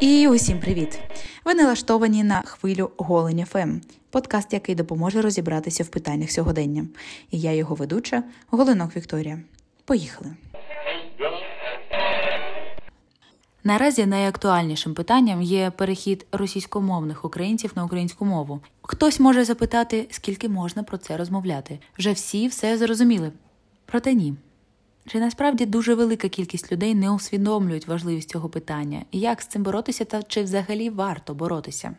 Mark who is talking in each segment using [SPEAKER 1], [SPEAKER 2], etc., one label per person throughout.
[SPEAKER 1] І усім привіт! Ви налаштовані на хвилю Голень ФМ, подкаст, який допоможе розібратися в питаннях сьогодення. І я його ведуча Голинок Вікторія. Поїхали! Наразі найактуальнішим питанням є перехід російськомовних українців на українську мову. Хтось може запитати, скільки можна про це розмовляти. Вже всі все зрозуміли. Проте ні. Чи насправді дуже велика кількість людей не усвідомлюють важливість цього питання, і як з цим боротися, та чи взагалі варто боротися?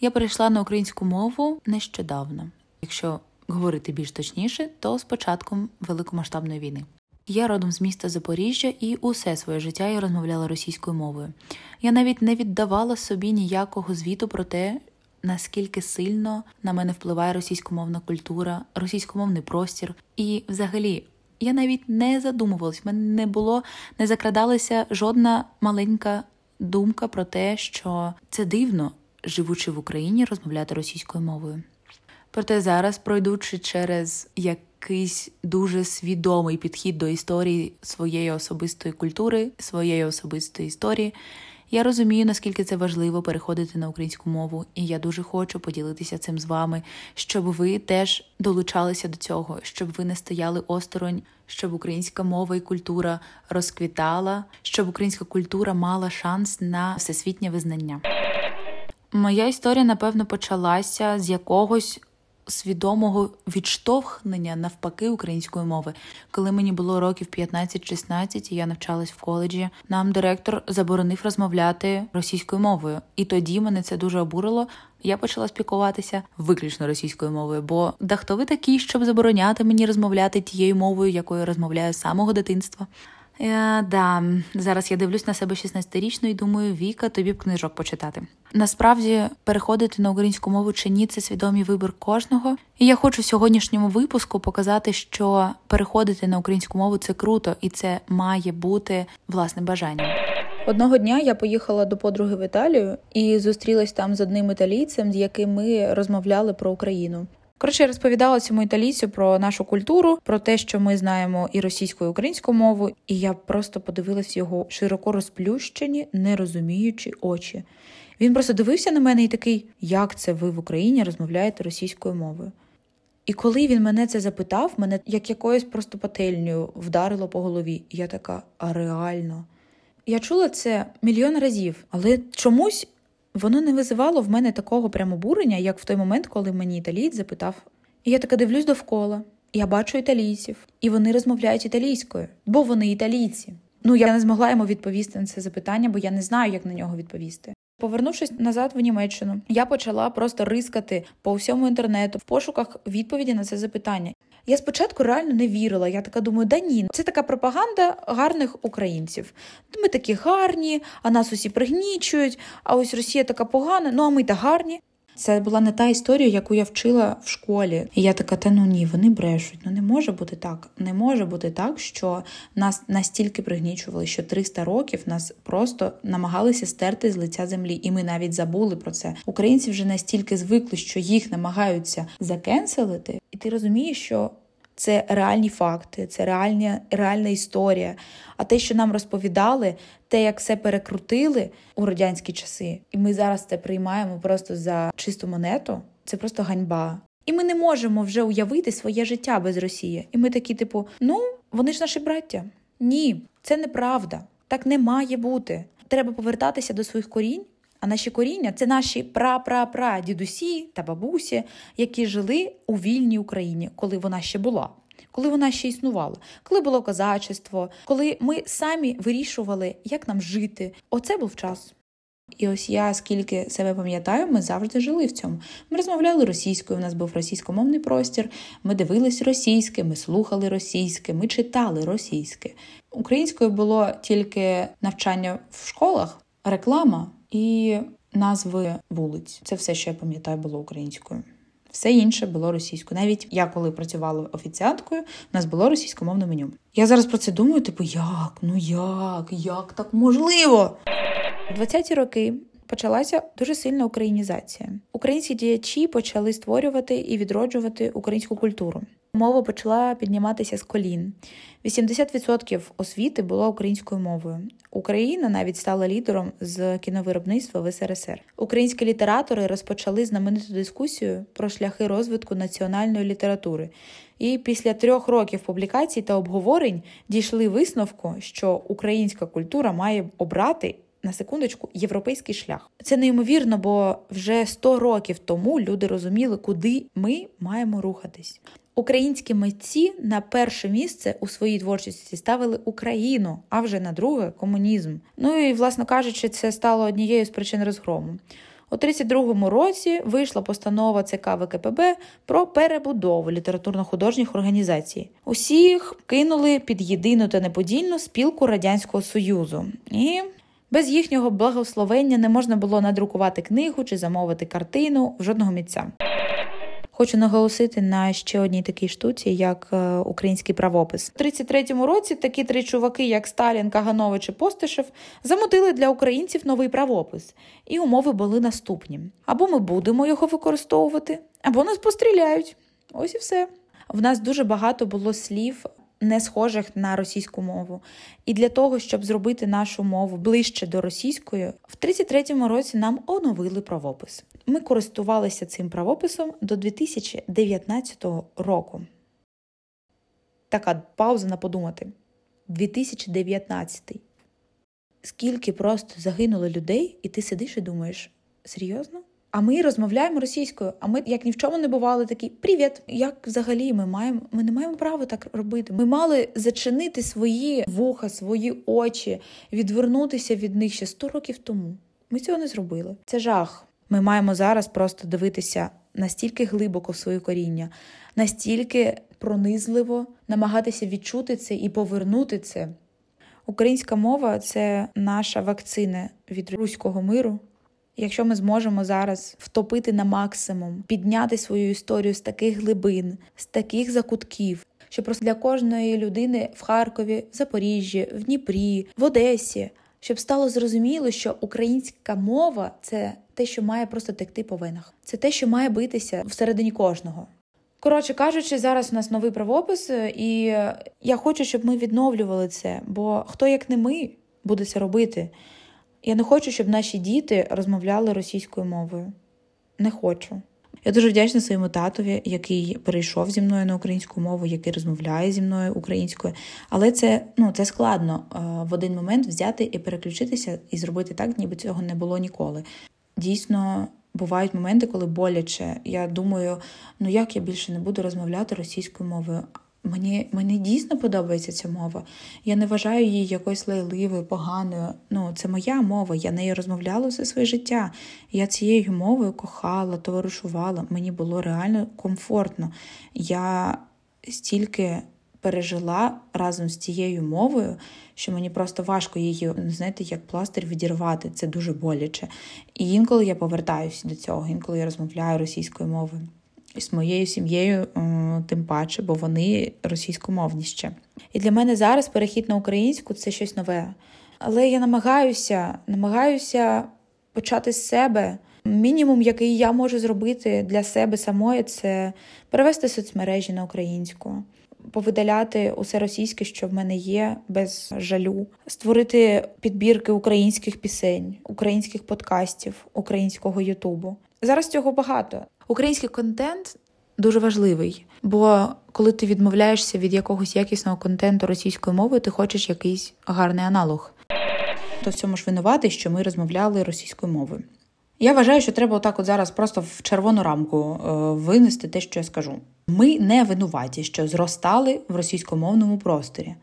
[SPEAKER 1] Я перейшла на українську мову нещодавно, якщо говорити більш точніше, то з початком великомасштабної війни. Я родом з міста Запоріжжя і усе своє життя я розмовляла російською мовою. Я навіть не віддавала собі ніякого звіту про те, наскільки сильно на мене впливає російськомовна культура, російськомовний простір. І, взагалі, я навіть не задумувалась, в мене не було, не закрадалася жодна маленька думка про те, що це дивно, живучи в Україні, розмовляти російською мовою. Проте зараз, пройдучи через якийсь дуже свідомий підхід до історії своєї особистої культури, своєї особистої історії, я розумію, наскільки це важливо переходити на українську мову, і я дуже хочу поділитися цим з вами, щоб ви теж долучалися до цього, щоб ви не стояли осторонь, щоб українська мова і культура розквітала, щоб українська культура мала шанс на всесвітнє визнання. Моя історія, напевно, почалася з якогось свідомого відштовхнення навпаки української мови. Коли мені було років 15-16, і я навчалась в коледжі, нам директор заборонив розмовляти російською мовою, і тоді мене це дуже обурило. Я почала спілкуватися виключно російською мовою, бо да хто ви такий, щоб забороняти мені розмовляти тією мовою, якою розмовляю з самого дитинства. Е, да, зараз я дивлюсь на себе 16-річну і думаю, Віка, тобі б книжок почитати. Насправді, переходити на українську мову чи ні, це свідомий вибір кожного. І я хочу в сьогоднішньому випуску показати, що переходити на українську мову це круто, і це має бути власним бажанням. Одного дня я поїхала до подруги в Італію і зустрілась там з одним італійцем, з яким ми розмовляли про Україну. Коротше, я розповідала цьому італійцю про нашу культуру, про те, що ми знаємо і російську, і українську мову, і я просто подивилась його широко розплющені, не розуміючи очі. Він просто дивився на мене і такий, як це ви в Україні розмовляєте російською мовою? І коли він мене це запитав, мене як якоюсь просто пательнею вдарило по голові. Я така, а реально. Я чула це мільйон разів, але чомусь воно не визивало в мене такого прямо бурення, як в той момент, коли мені італієць запитав. І я така дивлюсь довкола. Я бачу італійців, і вони розмовляють італійською, бо вони італійці. Ну я не змогла йому відповісти на це запитання, бо я не знаю, як на нього відповісти. Повернувшись назад в Німеччину, я почала просто рискати по всьому інтернету в пошуках відповіді на це запитання. Я спочатку реально не вірила. Я така думаю, да ні, це така пропаганда гарних українців. Ми такі гарні, а нас усі пригнічують. А ось Росія така погана. Ну а ми та гарні. Це була не та історія, яку я вчила в школі. І я така, та ну ні, вони брешуть. Ну не може бути так. Не може бути так, що нас настільки пригнічували, що 300 років нас просто намагалися стерти з лиця землі, і ми навіть забули про це. Українці вже настільки звикли, що їх намагаються закенселити, і ти розумієш, що це реальні факти, це реальна, реальна історія. А те, що нам розповідали, те, як все перекрутили у радянські часи, і ми зараз це приймаємо просто за чисту монету, це просто ганьба. І ми не можемо вже уявити своє життя без Росії. І ми такі, типу, ну вони ж наші браття. Ні, це неправда. Так не має бути. Треба повертатися до своїх корінь. А наші коріння це наші пра-пра-пра дідусі та бабусі, які жили у вільній Україні, коли вона ще була. Коли вона ще існувала, коли було козачество, коли ми самі вирішували, як нам жити, оце був час. І ось я, скільки себе пам'ятаю, ми завжди жили в цьому. Ми розмовляли російською, у нас був російськомовний простір, ми дивились російське, ми слухали російське, ми читали російське. Українською було тільки навчання в школах, реклама і назви вулиць. Це все, що я пам'ятаю, було українською. Все інше було російською. Навіть я, коли працювала офіціанткою, у нас було російськомовне меню. Я зараз про це думаю: типу, як? Ну як? Як так можливо? У 20-ті роки почалася дуже сильна українізація. Українські діячі почали створювати і відроджувати українську культуру. Мова почала підніматися з колін. 80% освіти було українською мовою. Україна навіть стала лідером з кіновиробництва в СРСР. Українські літератори розпочали знамениту дискусію про шляхи розвитку національної літератури. І після трьох років публікацій та обговорень дійшли висновку, що українська культура має обрати на секундочку європейський шлях. Це неймовірно, бо вже 100 років тому люди розуміли, куди ми маємо рухатись. Українські митці на перше місце у своїй творчості ставили Україну, а вже на друге комунізм. Ну і, власно кажучи, це стало однією з причин розгрому. У 32-му році вийшла постанова ЦК ВКПБ про перебудову літературно-художніх організацій. Усіх кинули під єдину та неподільну спілку Радянського Союзу. І без їхнього благословення не можна було надрукувати книгу чи замовити картину в жодного митця. Хочу наголосити на ще одній такій штуці, як е, український правопис. У 33-му році такі три чуваки, як Сталін, Каганович і Постишев, замутили для українців новий правопис, і умови були наступні: або ми будемо його використовувати, або нас постріляють. Ось і все. В нас дуже багато було слів не схожих на російську мову. І для того, щоб зробити нашу мову ближче до російської, в 33-му році нам оновили правопис. Ми користувалися цим правописом до 2019 року. Така пауза на подумати. 2019. Скільки просто загинуло людей, і ти сидиш і думаєш, серйозно? А ми розмовляємо російською. А ми, як ні в чому не бували, такі привіт. Як взагалі ми маємо? Ми не маємо права так робити. Ми мали зачинити свої вуха, свої очі, відвернутися від них ще 100 років тому. Ми цього не зробили. Це жах. Ми маємо зараз просто дивитися настільки глибоко в своє коріння, настільки пронизливо намагатися відчути це і повернути це. Українська мова це наша вакцина від руського миру. Якщо ми зможемо зараз втопити на максимум, підняти свою історію з таких глибин, з таких закутків, що просто для кожної людини в Харкові, в Запоріжжі, в Дніпрі, в Одесі, щоб стало зрозуміло, що українська мова це те, що має просто текти по винах, це те, що має битися всередині кожного. Коротше кажучи, зараз у нас новий правопис, і я хочу, щоб ми відновлювали це, бо хто як не ми буде це робити. Я не хочу, щоб наші діти розмовляли російською мовою. Не хочу. Я дуже вдячна своєму татові, який перейшов зі мною на українську мову, який розмовляє зі мною українською. Але це ну, це складно е, в один момент взяти і переключитися і зробити так, ніби цього не було ніколи. Дійсно, бувають моменти, коли боляче. Я думаю, ну як я більше не буду розмовляти російською мовою. Мені мені дійсно подобається ця мова. Я не вважаю її якоюсь лайливою, поганою. Ну, це моя мова. Я нею розмовляла все своє життя. Я цією мовою кохала, товаришувала. Мені було реально комфортно. Я стільки пережила разом з цією мовою, що мені просто важко її, знаєте, як пластир відірвати. Це дуже боляче. І інколи я повертаюся до цього, інколи я розмовляю російською мовою з моєю сім'єю, тим паче, бо вони російськомовні ще. І для мене зараз перехід на українську це щось нове. Але я намагаюся, намагаюся почати з себе. Мінімум, який я можу зробити для себе самої, це перевести соцмережі на українську, повидаляти усе російське, що в мене є, без жалю, створити підбірки українських пісень, українських подкастів, українського Ютубу. Зараз цього багато. Український контент дуже важливий, бо коли ти відмовляєшся від якогось якісного контенту російською мовою, ти хочеш якийсь гарний аналог. То в цьому ж винуватий, що ми розмовляли російською мовою. Я вважаю, що треба отак от зараз просто в червону рамку е, винести те, що я скажу. Ми не винуваті, що зростали в російськомовному просторі,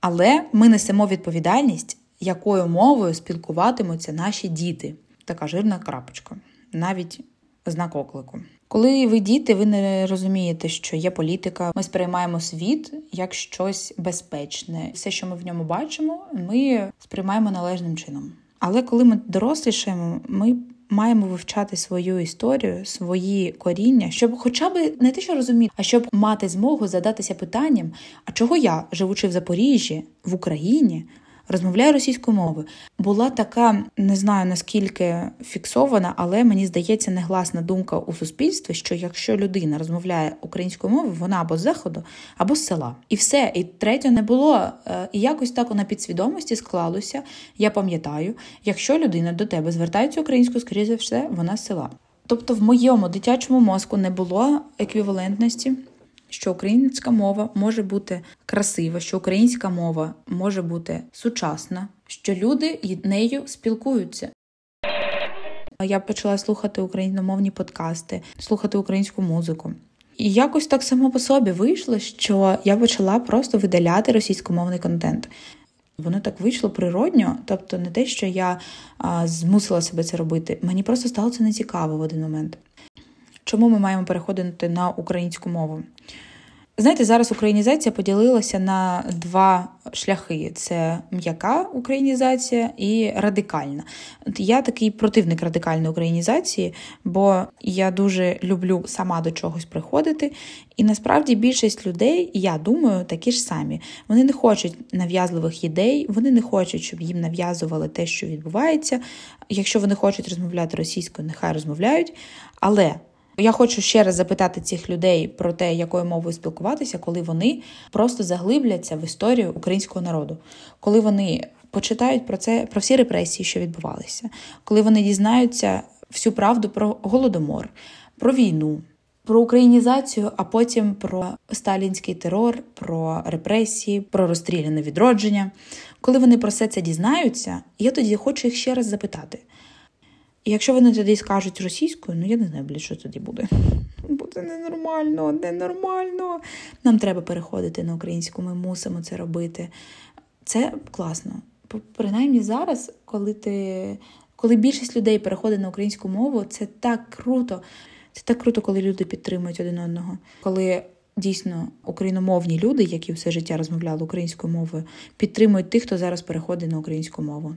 [SPEAKER 1] але ми несемо відповідальність, якою мовою спілкуватимуться наші діти. Така жирна крапочка навіть знак оклику. Коли ви діти, ви не розумієте, що є політика. Ми сприймаємо світ як щось безпечне. Все, що ми в ньому бачимо, ми сприймаємо належним чином. Але коли ми дорослішаємо, ми маємо вивчати свою історію, свої коріння, щоб, хоча б не те, що розуміти, а щоб мати змогу задатися питанням: а чого я, живучи в Запоріжжі, в Україні, розмовляє російською мовою. Була така, не знаю наскільки фіксована, але мені здається, негласна думка у суспільстві, що якщо людина розмовляє українською мовою, вона або з заходу, або з села. І все. І третє не було. Е, і якось так на підсвідомості склалося. Я пам'ятаю, якщо людина до тебе звертається українською, скоріше все, вона з села. Тобто в моєму дитячому мозку не було еквівалентності, що українська мова може бути красива, що українська мова може бути сучасна, що люди нею спілкуються. Я почала слухати україномовні подкасти, слухати українську музику. І якось так само по собі вийшло, що я почала просто видаляти російськомовний контент. Воно так вийшло природньо, тобто не те, що я а, змусила себе це робити. Мені просто стало це нецікаво в один момент. Чому ми маємо переходити на українську мову? Знаєте, зараз українізація поділилася на два шляхи: це м'яка українізація і радикальна. Я такий противник радикальної українізації, бо я дуже люблю сама до чогось приходити. І насправді більшість людей, я думаю, такі ж самі. Вони не хочуть нав'язливих ідей, вони не хочуть, щоб їм нав'язували те, що відбувається. Якщо вони хочуть розмовляти російською, нехай розмовляють. Але я хочу ще раз запитати цих людей про те, якою мовою спілкуватися, коли вони просто заглибляться в історію українського народу, коли вони почитають про це, про всі репресії, що відбувалися, коли вони дізнаються всю правду про голодомор, про війну. Про українізацію, а потім про сталінський терор, про репресії, про розстріляне відродження. Коли вони про все це дізнаються, я тоді хочу їх ще раз запитати: і якщо вони тоді скажуть російською, ну я не знаю, блядь, що тоді буде. Бо це ненормально, ненормально. Нам треба переходити на українську, ми мусимо це робити. Це класно. Принаймні зараз, коли ти. Коли більшість людей переходить на українську мову, це так круто. Це так круто, коли люди підтримують один одного. Коли дійсно україномовні люди, які все життя розмовляли українською мовою, підтримують тих, хто зараз переходить на українську мову.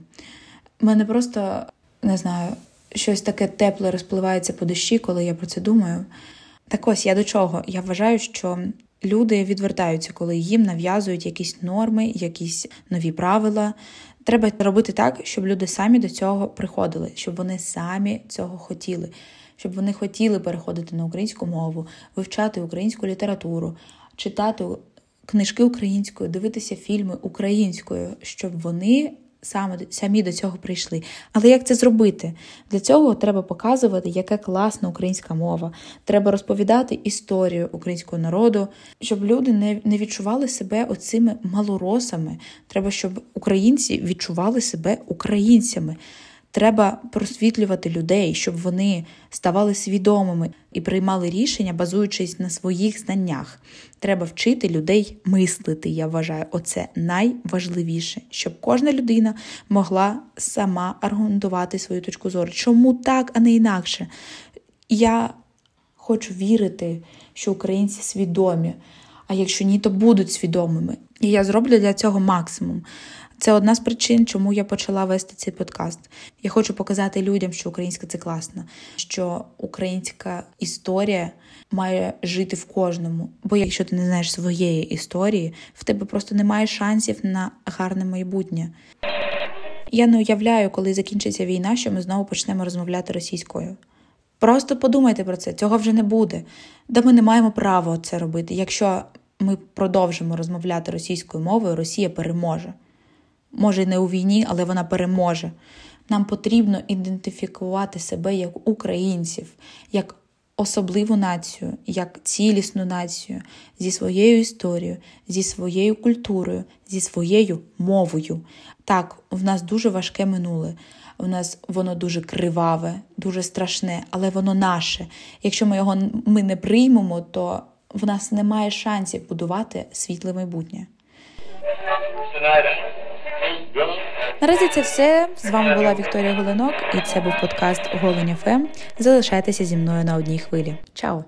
[SPEAKER 1] У мене просто не знаю, щось таке тепле розпливається по душі, коли я про це думаю. Так ось я до чого? Я вважаю, що люди відвертаються, коли їм нав'язують якісь норми, якісь нові правила. Треба робити так, щоб люди самі до цього приходили, щоб вони самі цього хотіли, щоб вони хотіли переходити на українську мову, вивчати українську літературу, читати книжки українською, дивитися фільми українською, щоб вони саме самі до цього прийшли. Але як це зробити? Для цього треба показувати, яка класна українська мова. Треба розповідати історію українського народу, щоб люди не не відчували себе оцими малоросами. Треба, щоб українці відчували себе українцями. Треба просвітлювати людей, щоб вони ставали свідомими і приймали рішення, базуючись на своїх знаннях. Треба вчити людей мислити. Я вважаю, оце найважливіше, щоб кожна людина могла сама аргументувати свою точку зору. Чому так, а не інакше? Я хочу вірити, що українці свідомі. А якщо ні, то будуть свідомими. І я зроблю для цього максимум. Це одна з причин, чому я почала вести цей подкаст. Я хочу показати людям, що українська це класно, що українська історія має жити в кожному. Бо якщо ти не знаєш своєї історії, в тебе просто немає шансів на гарне майбутнє. Я не уявляю, коли закінчиться війна, що ми знову почнемо розмовляти російською. Просто подумайте про це, цього вже не буде. Да ми не маємо права це робити. Якщо ми продовжимо розмовляти російською мовою, Росія переможе може не у війні, але вона переможе. Нам потрібно ідентифікувати себе як українців, як особливу націю, як цілісну націю зі своєю історією, зі своєю культурою, зі своєю мовою. Так, в нас дуже важке минуле. У нас воно дуже криваве, дуже страшне, але воно наше. Якщо ми його ми не приймемо, то в нас немає шансів будувати світле майбутнє. Наразі це все. З вами була Вікторія Голинок, і це був подкаст Голень ФМ. Залишайтеся зі мною на одній хвилі. Чао!